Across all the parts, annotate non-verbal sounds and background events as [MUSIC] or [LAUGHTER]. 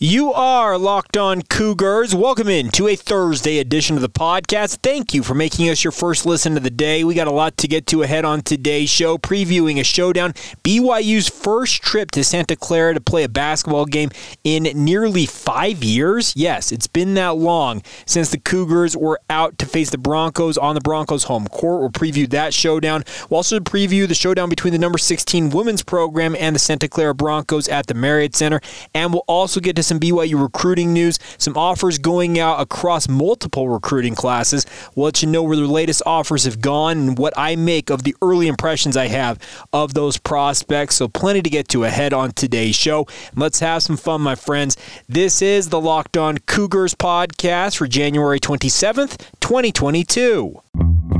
You are locked on Cougars. Welcome in to a Thursday edition of the podcast. Thank you for making us your first listen of the day. We got a lot to get to ahead on today's show, previewing a showdown BYU's first trip to Santa Clara to play a basketball game in nearly five years. Yes, it's been that long since the Cougars were out to face the Broncos on the Broncos home court. We'll preview that showdown. We'll also preview the showdown between the number 16 women's program and the Santa Clara Broncos at the Marriott Center. And we'll also get to some BYU recruiting news, some offers going out across multiple recruiting classes. We'll let you know where the latest offers have gone and what I make of the early impressions I have of those prospects. So, plenty to get to ahead on today's show. Let's have some fun, my friends. This is the Locked On Cougars podcast for January 27th, 2022.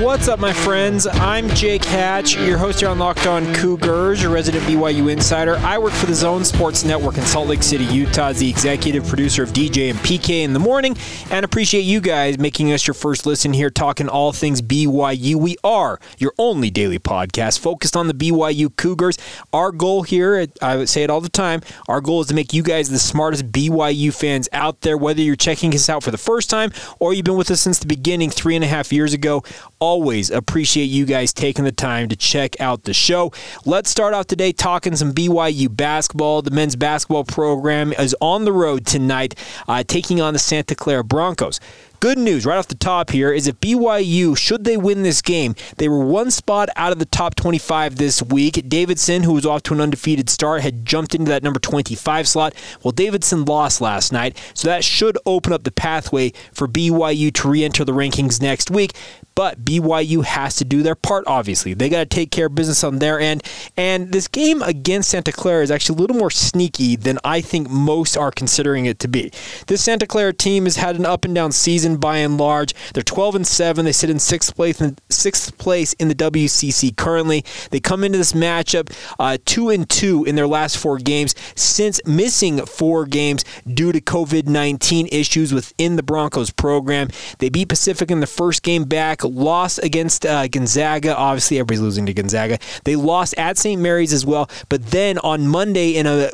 What's up, my friends? I'm Jake Hatch, your host here on Locked On Cougars, your resident BYU insider. I work for the Zone Sports Network in Salt Lake City, Utah, as the executive producer of DJ and PK in the morning, and appreciate you guys making us your first listen here, talking all things BYU. We are your only daily podcast focused on the BYU Cougars. Our goal here, I would say it all the time, our goal is to make you guys the smartest BYU fans out there, whether you're checking us out for the first time or you've been with us since the beginning three and a half years ago. Always appreciate you guys taking the time to check out the show. Let's start off today talking some BYU basketball. The men's basketball program is on the road tonight, uh, taking on the Santa Clara Broncos. Good news right off the top here is that BYU, should they win this game, they were one spot out of the top 25 this week. Davidson, who was off to an undefeated start, had jumped into that number 25 slot. Well, Davidson lost last night, so that should open up the pathway for BYU to re enter the rankings next week. But BYU has to do their part, obviously. They got to take care of business on their end. And this game against Santa Clara is actually a little more sneaky than I think most are considering it to be. This Santa Clara team has had an up and down season by and large. They're 12 and 7. They sit in sixth place in, sixth place in the WCC currently. They come into this matchup uh, 2 and 2 in their last four games since missing four games due to COVID 19 issues within the Broncos program. They beat Pacific in the first game back lost against uh, Gonzaga. Obviously, everybody's losing to Gonzaga. They lost at St. Mary's as well. But then on Monday, in a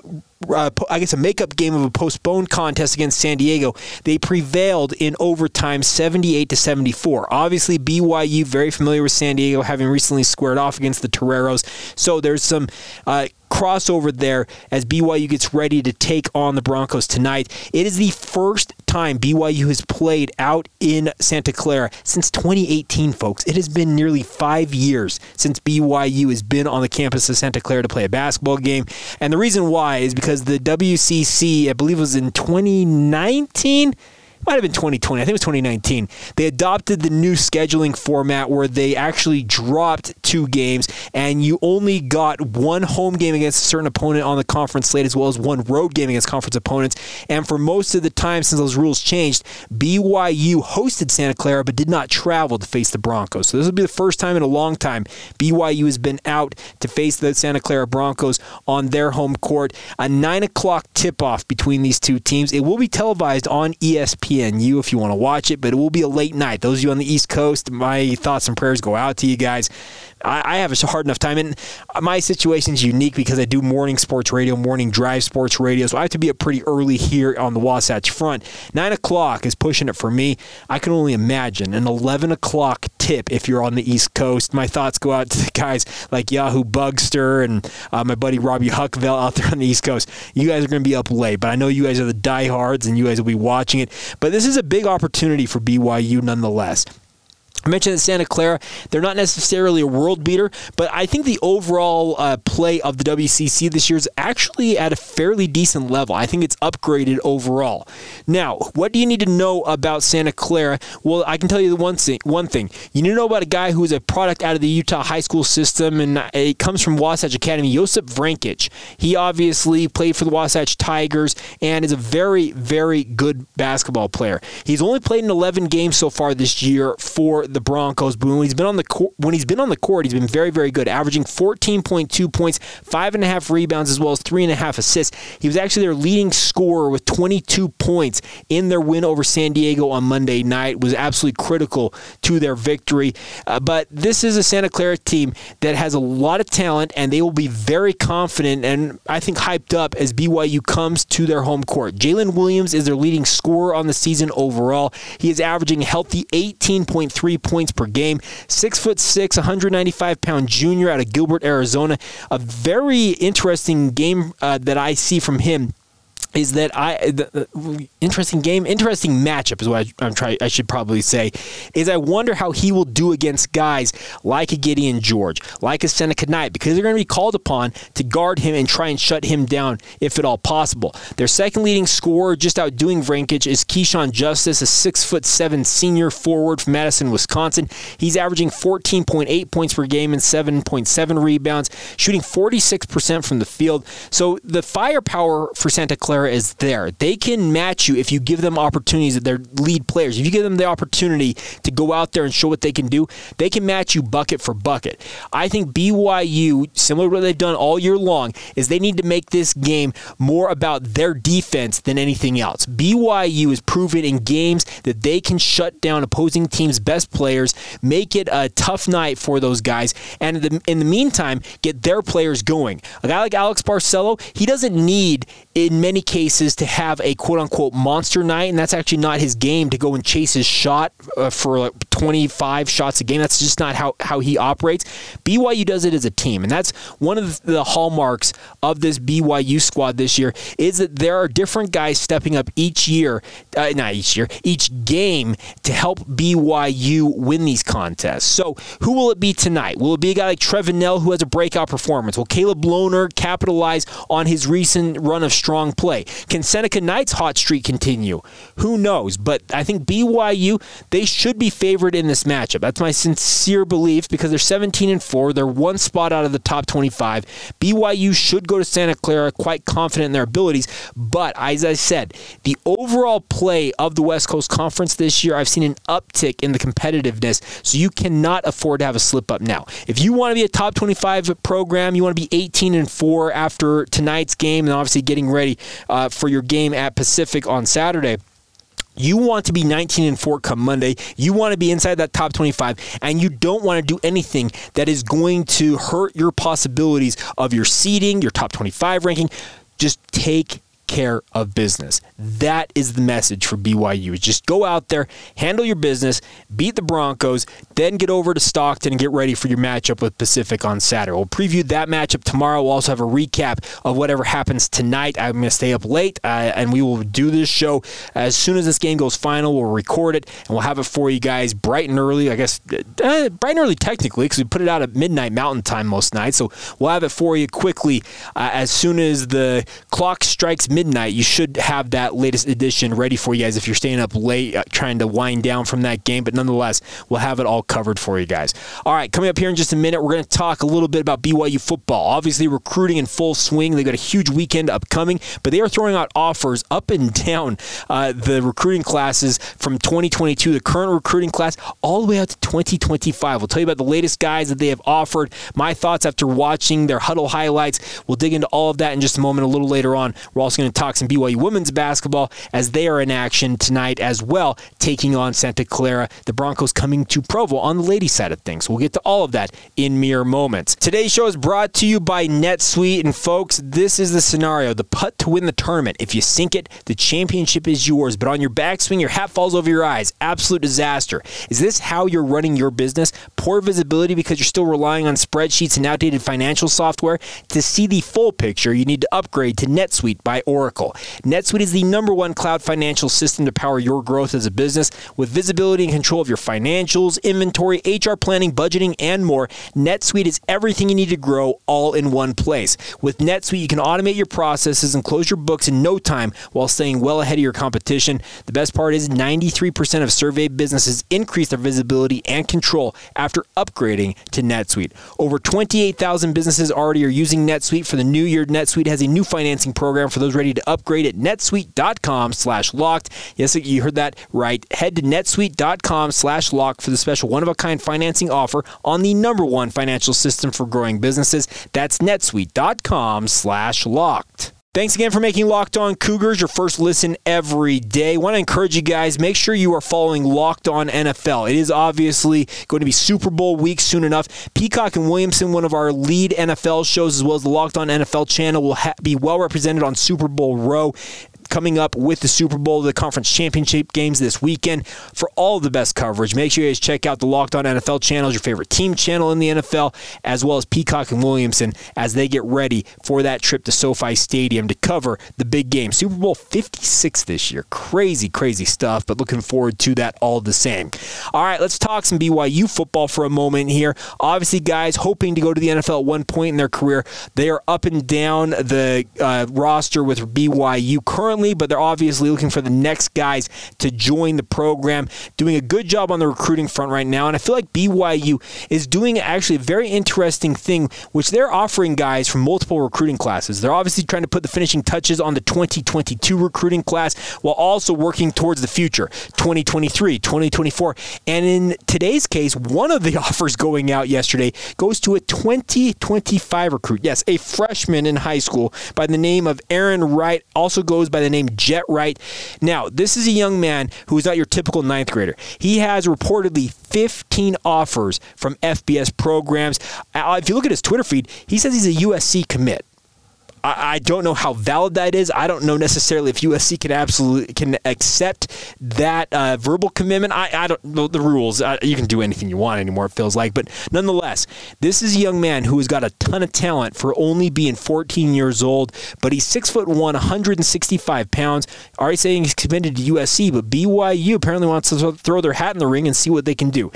uh, I guess a makeup game of a postponed contest against San Diego. They prevailed in overtime 78 to 74. Obviously BYU very familiar with San Diego having recently squared off against the Toreros. So there's some uh, crossover there as BYU gets ready to take on the Broncos tonight. It is the first time BYU has played out in Santa Clara since 2018, folks. It has been nearly five years since BYU has been on the campus of Santa Clara to play a basketball game. And the reason why is because the WCC, I believe, it was in 2019 might have been 2020. I think it was 2019. They adopted the new scheduling format where they actually dropped two games and you only got one home game against a certain opponent on the conference slate as well as one road game against conference opponents. And for most of the time since those rules changed, BYU hosted Santa Clara but did not travel to face the Broncos. So this will be the first time in a long time BYU has been out to face the Santa Clara Broncos on their home court. A 9 o'clock tip off between these two teams. It will be televised on ESPN ESPNU if you want to watch it, but it will be a late night. Those of you on the East Coast, my thoughts and prayers go out to you guys. I, I have a hard enough time, and my situation is unique because I do morning sports radio, morning drive sports radio, so I have to be up pretty early here on the Wasatch Front. Nine o'clock is pushing it for me. I can only imagine an eleven o'clock tip if you're on the East Coast. My thoughts go out to the guys like Yahoo Bugster and uh, my buddy Robbie Huckville out there on the East Coast. You guys are going to be up late, but I know you guys are the diehards and you guys will be watching it. But this is a big opportunity for BYU nonetheless. I mentioned that Santa Clara, they're not necessarily a world beater, but I think the overall uh, play of the WCC this year is actually at a fairly decent level. I think it's upgraded overall. Now, what do you need to know about Santa Clara? Well, I can tell you the one thing. One thing you need to know about a guy who is a product out of the Utah high school system, and it comes from Wasatch Academy. Josip Vrankic. He obviously played for the Wasatch Tigers and is a very, very good basketball player. He's only played in 11 games so far this year for the Broncos. But when he's been on the court, when he's been on the court, he's been very, very good, averaging 14.2 points, five and a half rebounds, as well as three and a half assists. He was actually their leading scorer with 22 points in their win over San Diego on Monday night. Was absolutely critical to their victory. Uh, but this is a Santa Clara team that has a lot of talent, and they will be very confident and I think hyped up as BYU comes to their home court. Jalen Williams is their leading scorer on the season overall. He is averaging healthy 18.3 points per game. Six foot six, 195 pound junior out of Gilbert, Arizona. A very interesting game uh, that I see from him is that I the, the, interesting game, interesting matchup is what I, am trying. I should probably say is I wonder how he will do against guys like a Gideon George, like a Seneca Knight, because they're going to be called upon to guard him and try and shut him down if at all possible. Their second leading scorer, just outdoing Vrankic, is Keshawn Justice, a six foot seven senior forward from Madison, Wisconsin. He's averaging 14.8 points per game and 7.7 rebounds, shooting 46% from the field. So the firepower for Santa Clara is there. They can match you if you give them opportunities that they're lead players. If you give them the opportunity to go out there and show what they can do, they can match you bucket for bucket. I think BYU, similar to what they've done all year long, is they need to make this game more about their defense than anything else. BYU has proven in games that they can shut down opposing teams' best players, make it a tough night for those guys, and in the, meantime, get their players going. A guy like Alex Barcelo, he doesn't need in many cases to have a quote unquote monster night, and that's actually not his game to go and chase his shot uh, for like 25 shots a game. That's just not how, how he operates. BYU does it as a team, and that's one of the hallmarks of this BYU squad this year is that there are different guys stepping up each year, uh, not each year, each game to help BYU win these contests. So who will it be tonight? Will it be a guy like Trevin Knell who has a breakout performance? Will Caleb Lohner capitalize on his recent run of strong play? Can Seneca Knight's hot streak continue? Who knows? But I think BYU, they should be favored in this matchup. That's my sincere belief because they're 17 and 4. They're one spot out of the top 25. BYU should go to Santa Clara quite confident in their abilities. But as I said, the overall play of the West Coast Conference this year, I've seen an uptick in the competitiveness. So you cannot afford to have a slip up now. If you want to be a top 25 program, you want to be 18 and 4 after tonight's game and obviously getting ready uh, for your game at Pacific on Saturday. You want to be 19 and 4 come Monday. You want to be inside that top 25, and you don't want to do anything that is going to hurt your possibilities of your seeding, your top 25 ranking. Just take care of business. That is the message for BYU. Just go out there, handle your business, beat the Broncos, then get over to Stockton and get ready for your matchup with Pacific on Saturday. We'll preview that matchup tomorrow. We'll also have a recap of whatever happens tonight. I'm going to stay up late, uh, and we will do this show as soon as this game goes final. We'll record it, and we'll have it for you guys bright and early. I guess uh, bright and early technically, because we put it out at midnight Mountain Time most nights. So we'll have it for you quickly uh, as soon as the clock strikes midnight. You should have that latest edition ready for you guys if you're staying up late uh, trying to wind down from that game. But nonetheless, we'll have it all covered for you guys. All right, coming up here in just a minute, we're going to talk a little bit about BYU football. Obviously, recruiting in full swing. They've got a huge weekend upcoming, but they are throwing out offers up and down uh, the recruiting classes from 2022, the current recruiting class, all the way out to 2025. We'll tell you about the latest guys that they have offered. My thoughts after watching their huddle highlights. We'll dig into all of that in just a moment. A little later on, we're also going to talk some BYU women's basketball as they are in action tonight as well, taking on Santa Clara. The Broncos coming to Provo on the ladies' side of things. We'll get to all of that in mere moments. Today's show is brought to you by NetSuite. And folks, this is the scenario the putt to win the tournament. If you sink it, the championship is yours. But on your backswing, your hat falls over your eyes. Absolute disaster. Is this how you're running your business? Poor visibility because you're still relying on spreadsheets and outdated financial software? To see the full picture, you need to upgrade to NetSuite by Oracle. NetSuite is the number one cloud financial system to power your growth as a business with visibility and control of your financials, inventory, HR planning, budgeting, and more. NetSuite is everything you need to grow all in one place. With NetSuite, you can automate your processes and close your books in no time while staying well ahead of your competition. The best part is 93% of surveyed businesses increase their visibility and control after upgrading to NetSuite. Over 28,000 businesses already are using NetSuite. For the new year, NetSuite has a new financing program for those ready ready to upgrade at netsuite.com slash locked. Yes, you heard that right. Head to netsuite.com slash locked for the special one-of-a-kind financing offer on the number one financial system for growing businesses. That's netsuite.com slash locked. Thanks again for making Locked On Cougars your first listen every day. Want to encourage you guys, make sure you are following Locked On NFL. It is obviously going to be Super Bowl week soon enough. Peacock and Williamson, one of our lead NFL shows, as well as the Locked On NFL channel, will ha- be well represented on Super Bowl Row coming up with the Super Bowl, the conference championship games this weekend. For all the best coverage, make sure you guys check out the Locked On NFL channels, your favorite team channel in the NFL, as well as Peacock and Williamson as they get ready for that trip to SoFi Stadium to cover the big game. Super Bowl 56 this year. Crazy, crazy stuff, but looking forward to that all the same. All right, let's talk some BYU football for a moment here. Obviously, guys hoping to go to the NFL at one point in their career, they are up and down the uh, roster with BYU currently currently, but they're obviously looking for the next guys to join the program. Doing a good job on the recruiting front right now. And I feel like BYU is doing actually a very interesting thing, which they're offering guys from multiple recruiting classes. They're obviously trying to put the finishing touches on the 2022 recruiting class while also working towards the future 2023, 2024. And in today's case, one of the [LAUGHS] offers going out yesterday goes to a 2025 recruit. Yes, a freshman in high school by the name of Aaron Wright, also goes by the name Jet Wright. Now, this is a young man who is not your typical ninth grader. He has reportedly 15 offers from FBS programs. Uh, if you look at his Twitter feed, he says he's a USC commit. I, I don't know how valid that is. I don't know necessarily if USC can absolutely can accept that uh, verbal commitment. I, I don't know the rules. Uh, you can do anything you want anymore. It feels like, but nonetheless, this is a young man who has got a ton of talent for only being 14 years old. But he's six foot one, 165 pounds. Already saying he's committed to USC, but BYU apparently wants to throw their hat in the ring and see what they can do.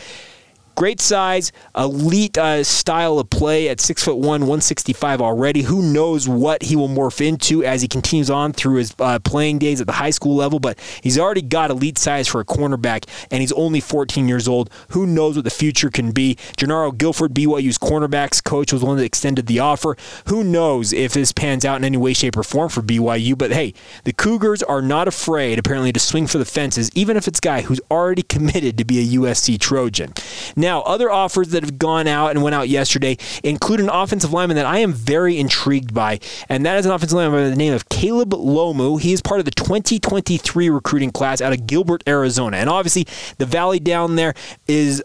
Great size, elite uh, style of play at six foot one, 165 already. Who knows what he will morph into as he continues on through his uh, playing days at the high school level? But he's already got elite size for a cornerback, and he's only 14 years old. Who knows what the future can be? Jernaro Gilford, BYU's cornerbacks coach, was one that extended the offer. Who knows if this pans out in any way, shape, or form for BYU? But hey, the Cougars are not afraid, apparently, to swing for the fences, even if it's guy who's already [LAUGHS] committed to be a USC Trojan. Now, now, other offers that have gone out and went out yesterday include an offensive lineman that I am very intrigued by, and that is an offensive lineman by the name of Caleb Lomu. He is part of the 2023 recruiting class out of Gilbert, Arizona. And obviously, the valley down there is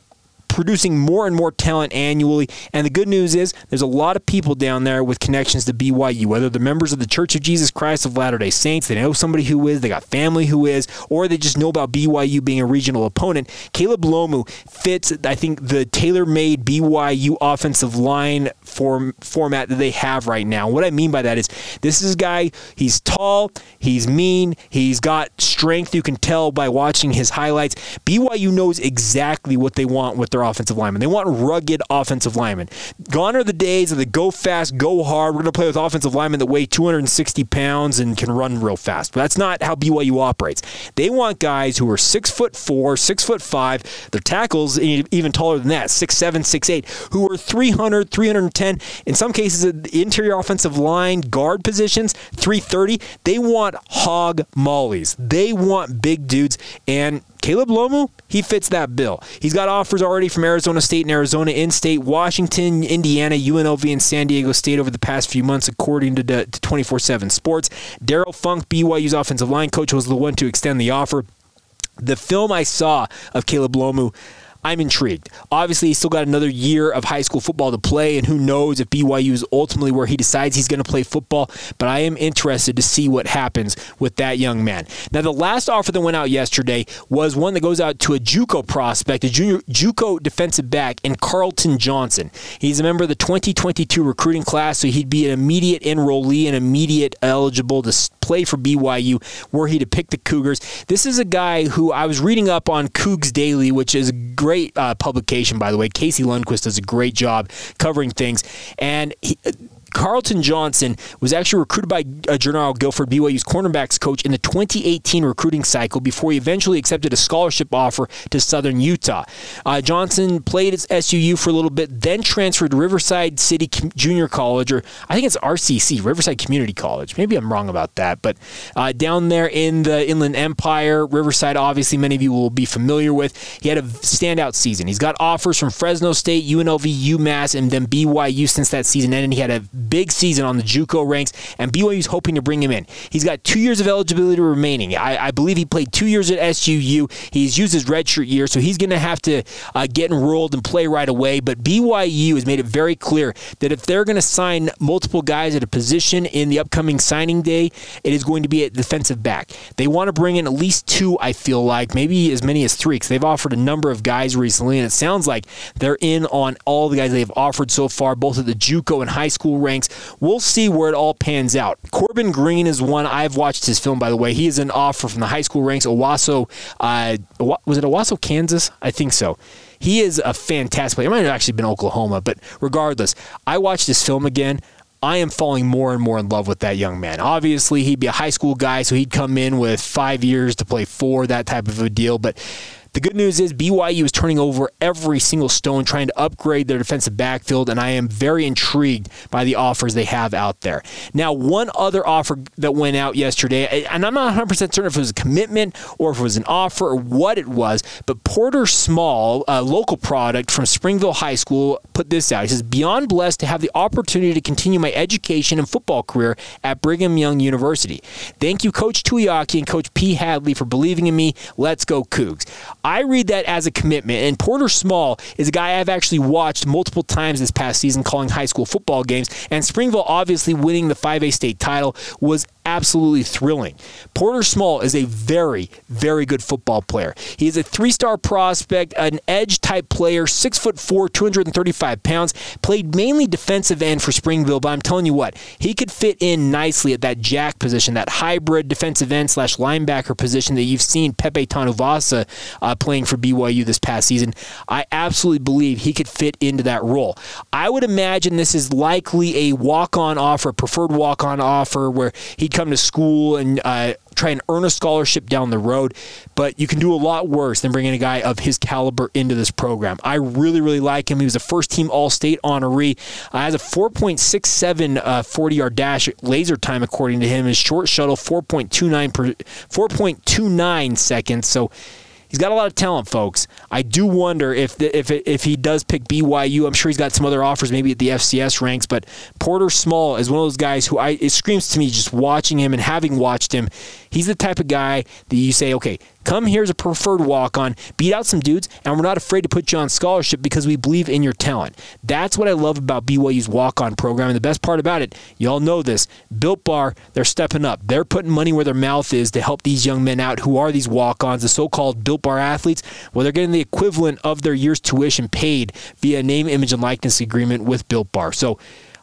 producing more and more talent annually. And the good news is there's a lot of people down there with connections to BYU, whether they're members of the Church of Jesus Christ of Latter day Saints, they know somebody who is, they got family who is, or they just know about BYU being a regional opponent. Caleb Lomu fits, I think, the tailor made BYU offensive line form, format that they have right now. What I mean by that is this is a guy, he's tall, he's mean, he's got strength. You can tell by watching his highlights. BYU knows exactly what they want with their offensive linemen. They want rugged offensive linemen. Gone are the days of the go fast, go hard. We're going to play with offensive linemen that weigh 260 pounds and can run real fast. But that's not how BYU operates. They want guys who are six foot four, six foot five. Their tackles even taller than that, six seven, six eight, who are 300, 310. In some cases, the interior offensive line guard positions, 330. They want hog mollies. They want big dudes and Caleb Lomu, he fits that bill. He's got offers already from Arizona State and Arizona in state, Washington, Indiana, UNLV, and San Diego State over the past few months, according to 24 7 Sports. Darrell Funk, BYU's offensive line coach, was the one to extend the offer. The film I saw of Caleb Lomu I'm intrigued. Obviously, he's still got another year of high school football to play, and who knows if BYU is ultimately where he decides he's going to play football. But I am interested to see what happens with that young man. Now, the last offer that went out yesterday was one that goes out to a JUCO prospect, a junior JUCO defensive back, in Carlton Johnson. He's a member of the 2022 recruiting class, so he'd be an immediate enrollee and immediate eligible to play for BYU were he to pick the Cougars. This is a guy who I was reading up on Cougs Daily, which is a great uh, publication, by the way. Casey Lundquist does a great job covering things. And he, Carlton Johnson was actually recruited by uh, Jernaro Gilford, BYU's cornerbacks coach, in the 2018 recruiting cycle before he eventually accepted a scholarship offer to Southern Utah. Uh, Johnson played at SUU for a little bit, then transferred to Riverside City Junior College, or I think it's RCC, Riverside Community College. Maybe I'm wrong about that, but uh, down there in the Inland Empire, Riverside, obviously many of you will be familiar with. He had a standout season. He's got offers from Fresno State, UNLV, UMass, and then BYU since that season ended. He had a big season on the JUCO ranks, and BYU's hoping to bring him in. He's got two years of eligibility remaining. I, I believe he played two years at SUU. He's used his redshirt year, so he's going to have to uh, get enrolled and play right away. But BYU has made it very clear that if they're going to sign multiple guys at a position in the upcoming signing day, it is going to be at defensive back. They want to bring in at least two, I feel like, maybe as many as three, because they've offered a number of guys recently, and it sounds like they're in on all the guys they've offered so far, both at the JUCO and high school ranks. We'll see where it all pans out. Corbin Green is one I've watched his film, by the way. He is an offer from the high school ranks. Owasso, uh, was it Owasso, Kansas? I think so. He is a fantastic player. It might have actually been Oklahoma, but regardless, I watched this film again. I am falling more and more in love with that young man. Obviously, he'd be a high school guy, so he'd come in with five years to play four, that type of a deal. But the good news is BYU is turning over every single stone trying to upgrade their defensive backfield, and I am very intrigued by the offers they have out there. Now, one other offer that went out yesterday, and I'm not 100% certain if it was a commitment or if it was an offer or what it was, but Porter Small, a local product from Springville High School, put this out. He says, Beyond blessed to have the opportunity to continue my education and football career at Brigham Young University. Thank you, Coach Tuiaki and Coach P. Hadley, for believing in me. Let's go, Cougs. I read that as a commitment. And Porter Small is a guy I've actually watched multiple times this past season calling high school football games. And Springville obviously winning the 5A state title was absolutely thrilling. Porter Small is a very, very good football player. He is a three-star prospect, an edge type player, six foot four, 235 pounds. Played mainly defensive end for Springville, but I'm telling you what, he could fit in nicely at that jack position, that hybrid defensive end slash linebacker position that you've seen Pepe Tanuvasa uh, playing for BYU this past season. I absolutely believe he could fit into that role. I would imagine this is likely a walk-on offer, preferred walk-on offer, where he'd come to school and uh, try and earn a scholarship down the road, but you can do a lot worse than bringing a guy of his caliber into this program. I really, really like him. He was a first team All State honoree. Uh, has a 4.67 uh, 40 yard dash laser time, according to him. His short shuttle, 4.29 per, 4.29 seconds. So He's got a lot of talent, folks. I do wonder if the, if if he does pick BYU. I'm sure he's got some other offers, maybe at the FCS ranks. But Porter Small is one of those guys who I it screams to me just watching him and having watched him. He's the type of guy that you say, okay, Come here as a preferred walk on, beat out some dudes, and we're not afraid to put you on scholarship because we believe in your talent. That's what I love about BYU's walk on program. And the best part about it, y'all know this Built Bar, they're stepping up. They're putting money where their mouth is to help these young men out who are these walk ons, the so called Built Bar athletes. Well, they're getting the equivalent of their year's tuition paid via name, image, and likeness agreement with Built Bar. So,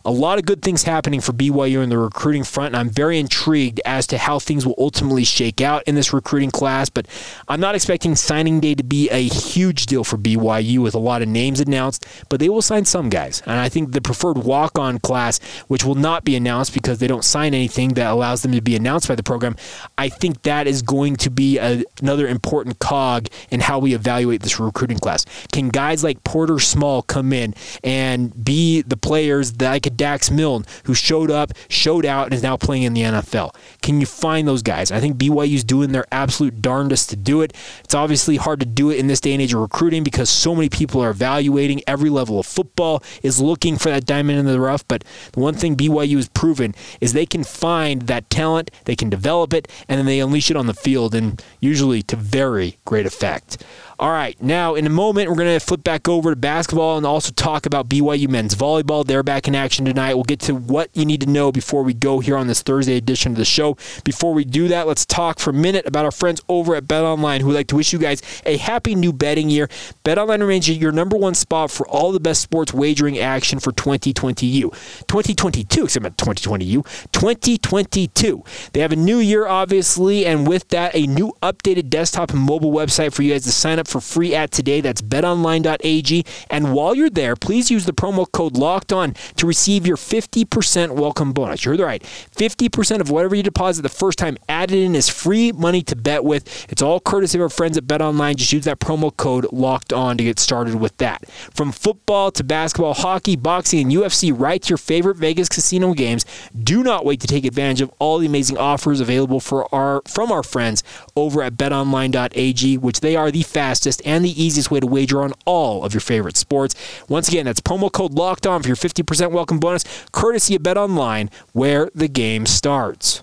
a lot of good things happening for BYU in the recruiting front, and I'm very intrigued as to how things will ultimately shake out in this recruiting class. But I'm not expecting signing day to be a huge deal for BYU with a lot of names announced, but they will sign some guys. And I think the preferred walk on class, which will not be announced because they don't sign anything that allows them to be announced by the program, I think that is going to be a, another important cog in how we evaluate this recruiting class. Can guys like Porter Small come in and be the players that I could Dax Milne, who showed up, showed out, and is now playing in the NFL. Can you find those guys? I think BYU's doing their absolute darndest to do it. It's obviously hard to do it in this day and age of recruiting because so many people are evaluating every level of football, is looking for that diamond in the rough. But the one thing BYU has proven is they can find that talent, they can develop it, and then they unleash it on the field, and usually to very great effect. All right, now in a moment, we're going to flip back over to basketball and also talk about BYU men's volleyball. They're back in action tonight. We'll get to what you need to know before we go here on this Thursday edition of the show. Before we do that, let's talk for a minute about our friends over at Bet Online who like to wish you guys a happy new betting year. Bet Online remains your number one spot for all the best sports wagering action for 2020 2022, except not 2020 2022. They have a new year, obviously, and with that, a new updated desktop and mobile website for you guys to sign up for free at today. That's betonline.ag. And while you're there, please use the promo code locked on to receive receive your 50% welcome bonus. You heard right. 50% of whatever you deposit the first time added in is free money to bet with. It's all courtesy of our friends at Bet Online. Just use that promo code locked on to get started with that. From football to basketball, hockey, boxing, and UFC, right to your favorite Vegas casino games. Do not wait to take advantage of all the amazing offers available for our from our friends over at betonline.ag, which they are the fastest and the easiest way to wager on all of your favorite sports. Once again, that's promo code locked on for your 50% welcome bonus, courtesy of Bet Online, where the game starts.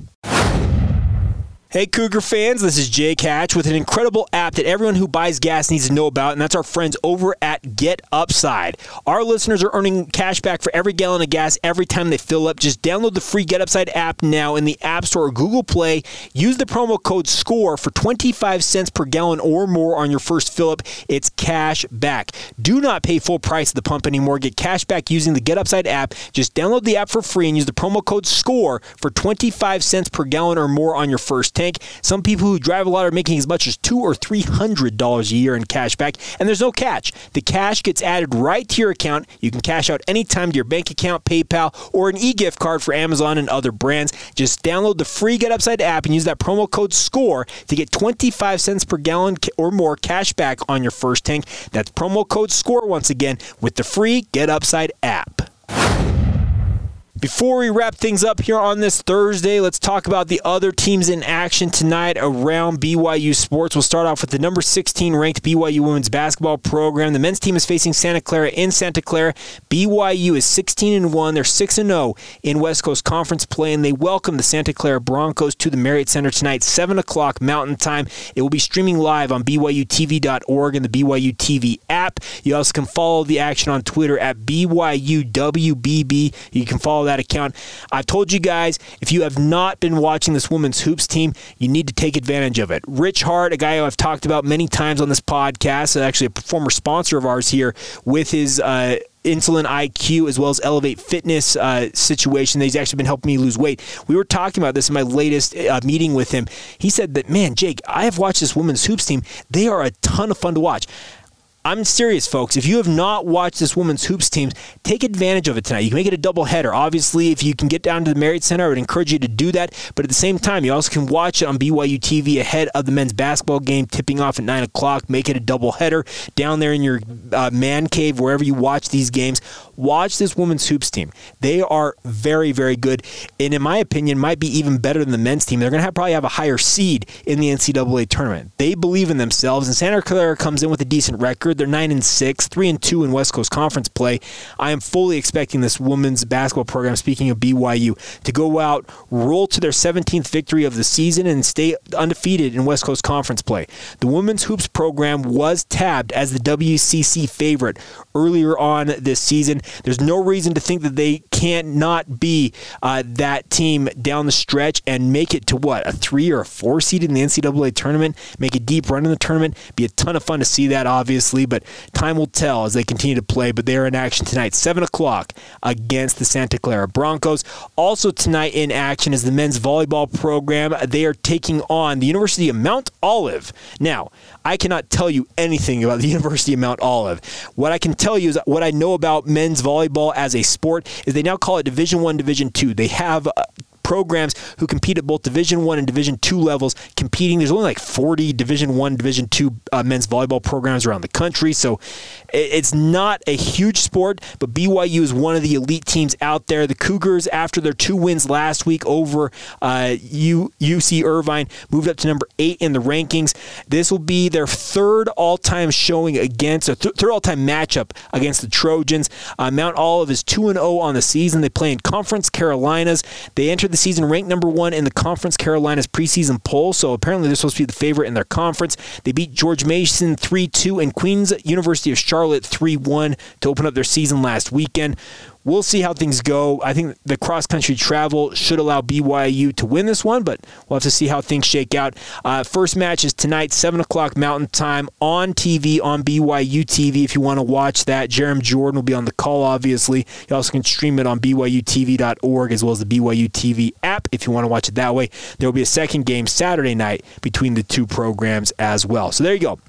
Hey, Cougar fans, this is Jake Hatch with an incredible app that everyone who buys gas needs to know about, and that's our friends over at Get Upside. Our listeners are earning cash back for every gallon of gas every time they fill up. Just download the free Get Upside app now in the App Store or Google Play. Use the promo code SCORE for 25 cents per gallon or more on your first fill up. It's cash back. Do not pay full price at the pump anymore. Get cash back using the Get Upside app. Just download the app for free and use the promo code SCORE for 25 cents per gallon or more on your first tank. Some people who drive a lot are making as much as two or three hundred dollars a year in cash back, and there's no catch. The cash gets added right to your account. You can cash out anytime to your bank account, PayPal, or an e-gift card for Amazon and other brands. Just download the free Get Upside app and use that promo code SCORE to get 25 cents per gallon or more cash back on your first tank. That's promo code SCORE once again with the free Get Upside app. Before we wrap things up here on this Thursday, let's talk about the other teams in action tonight around BYU sports. We'll start off with the number 16 ranked BYU women's basketball program. The men's team is facing Santa Clara in Santa Clara. BYU is 16 and 1. They're 6 and 0 in West Coast Conference play, and they welcome the Santa Clara Broncos to the Marriott Center tonight, 7 o'clock Mountain Time. It will be streaming live on BYUTV.org and the BYU TV app. You also can follow the action on Twitter at BYUWBB. You can follow that account. I've told you guys, if you have not been watching this women's hoops team, you need to take advantage of it. Rich Hart, a guy who I've talked about many times on this podcast, actually a former sponsor of ours here, with his uh, insulin IQ as well as Elevate Fitness uh, situation. He's actually been helping me lose weight. We were talking about this in my latest uh, meeting with him. He said that, man, Jake, I have watched this women's hoops team. They are a ton of fun to watch. I'm serious, folks. If you have not watched this women's hoops team, take advantage of it tonight. You can make it a double header. Obviously, if you can get down to the Marriott Center, I would encourage you to do that. But at the same time, you also can watch it on BYU TV ahead of the men's basketball game tipping off at 9 o'clock. Make it a double header down there in your uh, man cave, wherever you watch these games. Watch this women's hoops team. They are very, very good. And in my opinion, might be even better than the men's team. They're going to have, probably have a higher seed in the NCAA tournament. They believe in themselves, and Santa Clara comes in with a decent record. They're nine and six, three and two in West Coast Conference play. I am fully expecting this women's basketball program. Speaking of BYU, to go out, roll to their 17th victory of the season, and stay undefeated in West Coast Conference play. The women's hoops program was tabbed as the WCC favorite earlier on this season. There's no reason to think that they can't not be uh, that team down the stretch and make it to what a three or a four seed in the NCAA tournament. Make a deep run in the tournament. Be a ton of fun to see that, obviously but time will tell as they continue to play. But they are in action tonight, 7 o'clock against the Santa Clara Broncos. Also tonight in action is the men's volleyball program. They are taking on the University of Mount Olive. Now, I cannot tell you anything about the [LAUGHS] University of Mount Olive. What I can tell you is what I know about men's volleyball as a sport is they now call it Division One, Division Two. They have uh, programs who compete at both Division One and Division Two levels competing. There's only like 40 Division One, Division Two uh, men's volleyball programs around the country, so it's not a huge sport. But BYU is one of the elite teams out there. The Cougars, after their two wins last week over uh, U- UC Irvine, moved up to number eight in the rankings. This will be their third all-time showing against a th- third all-time matchup against the Trojans. Uh, Mount Olive is two and zero oh on the season. They play in Conference Carolinas. They entered the season ranked number one in the Conference Carolinas preseason poll, so apparently they're supposed to be the favorite in their conference. They beat George Mason 3 2 and Queens University of Charlotte 3 1 to open up their season last weekend. We'll see how things go. I think the cross country travel should allow BYU to win this one, but we'll have to see how things shake out. Uh, first match is tonight, 7 o'clock Mountain Time on TV, on BYU TV if you want to watch that. Jarom Jordan will be on the call, obviously. You also can stream it on BYUTV.org as well as the BYU TV app if you want to watch it that way. There will be a second game Saturday night between the two programs as well. So there you go.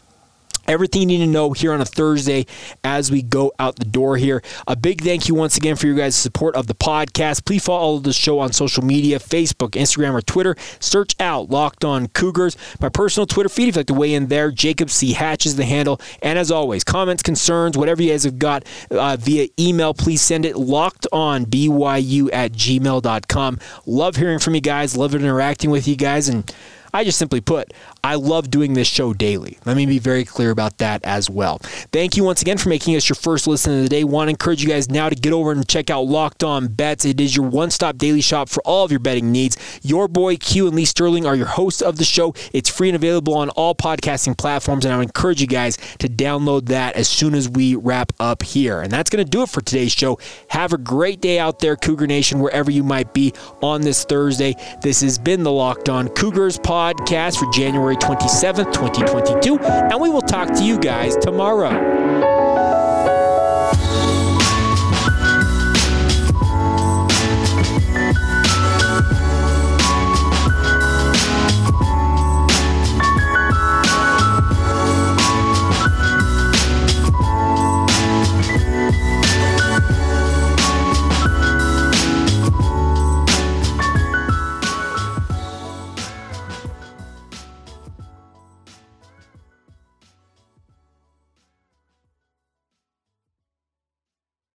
Everything you need to know here on a Thursday as we go out the door here. A big thank you once again for your guys' support of the podcast. Please follow the show on social media Facebook, Instagram, or Twitter. Search out Locked On Cougars. My personal Twitter feed, if you'd like to weigh in there, Jacob C. Hatch is the handle. And as always, comments, concerns, whatever you guys have got uh, via email, please send it locked on BYU at gmail.com. Love hearing from you guys, love interacting with you guys, and I just simply put, I love doing this show daily. Let me be very clear about that as well. Thank you once again for making us your first listen of the day. Want to encourage you guys now to get over and check out Locked On Bets. It is your one stop daily shop for all of your betting needs. Your boy Q and Lee Sterling are your hosts of the show. It's free and available on all podcasting platforms, and I would encourage you guys to download that as soon as we wrap up here. And that's going to do it for today's show. Have a great day out there, Cougar Nation, wherever you might be on this Thursday. This has been the Locked On Cougars podcast for for January 27th, 2022, and we will talk to you guys tomorrow.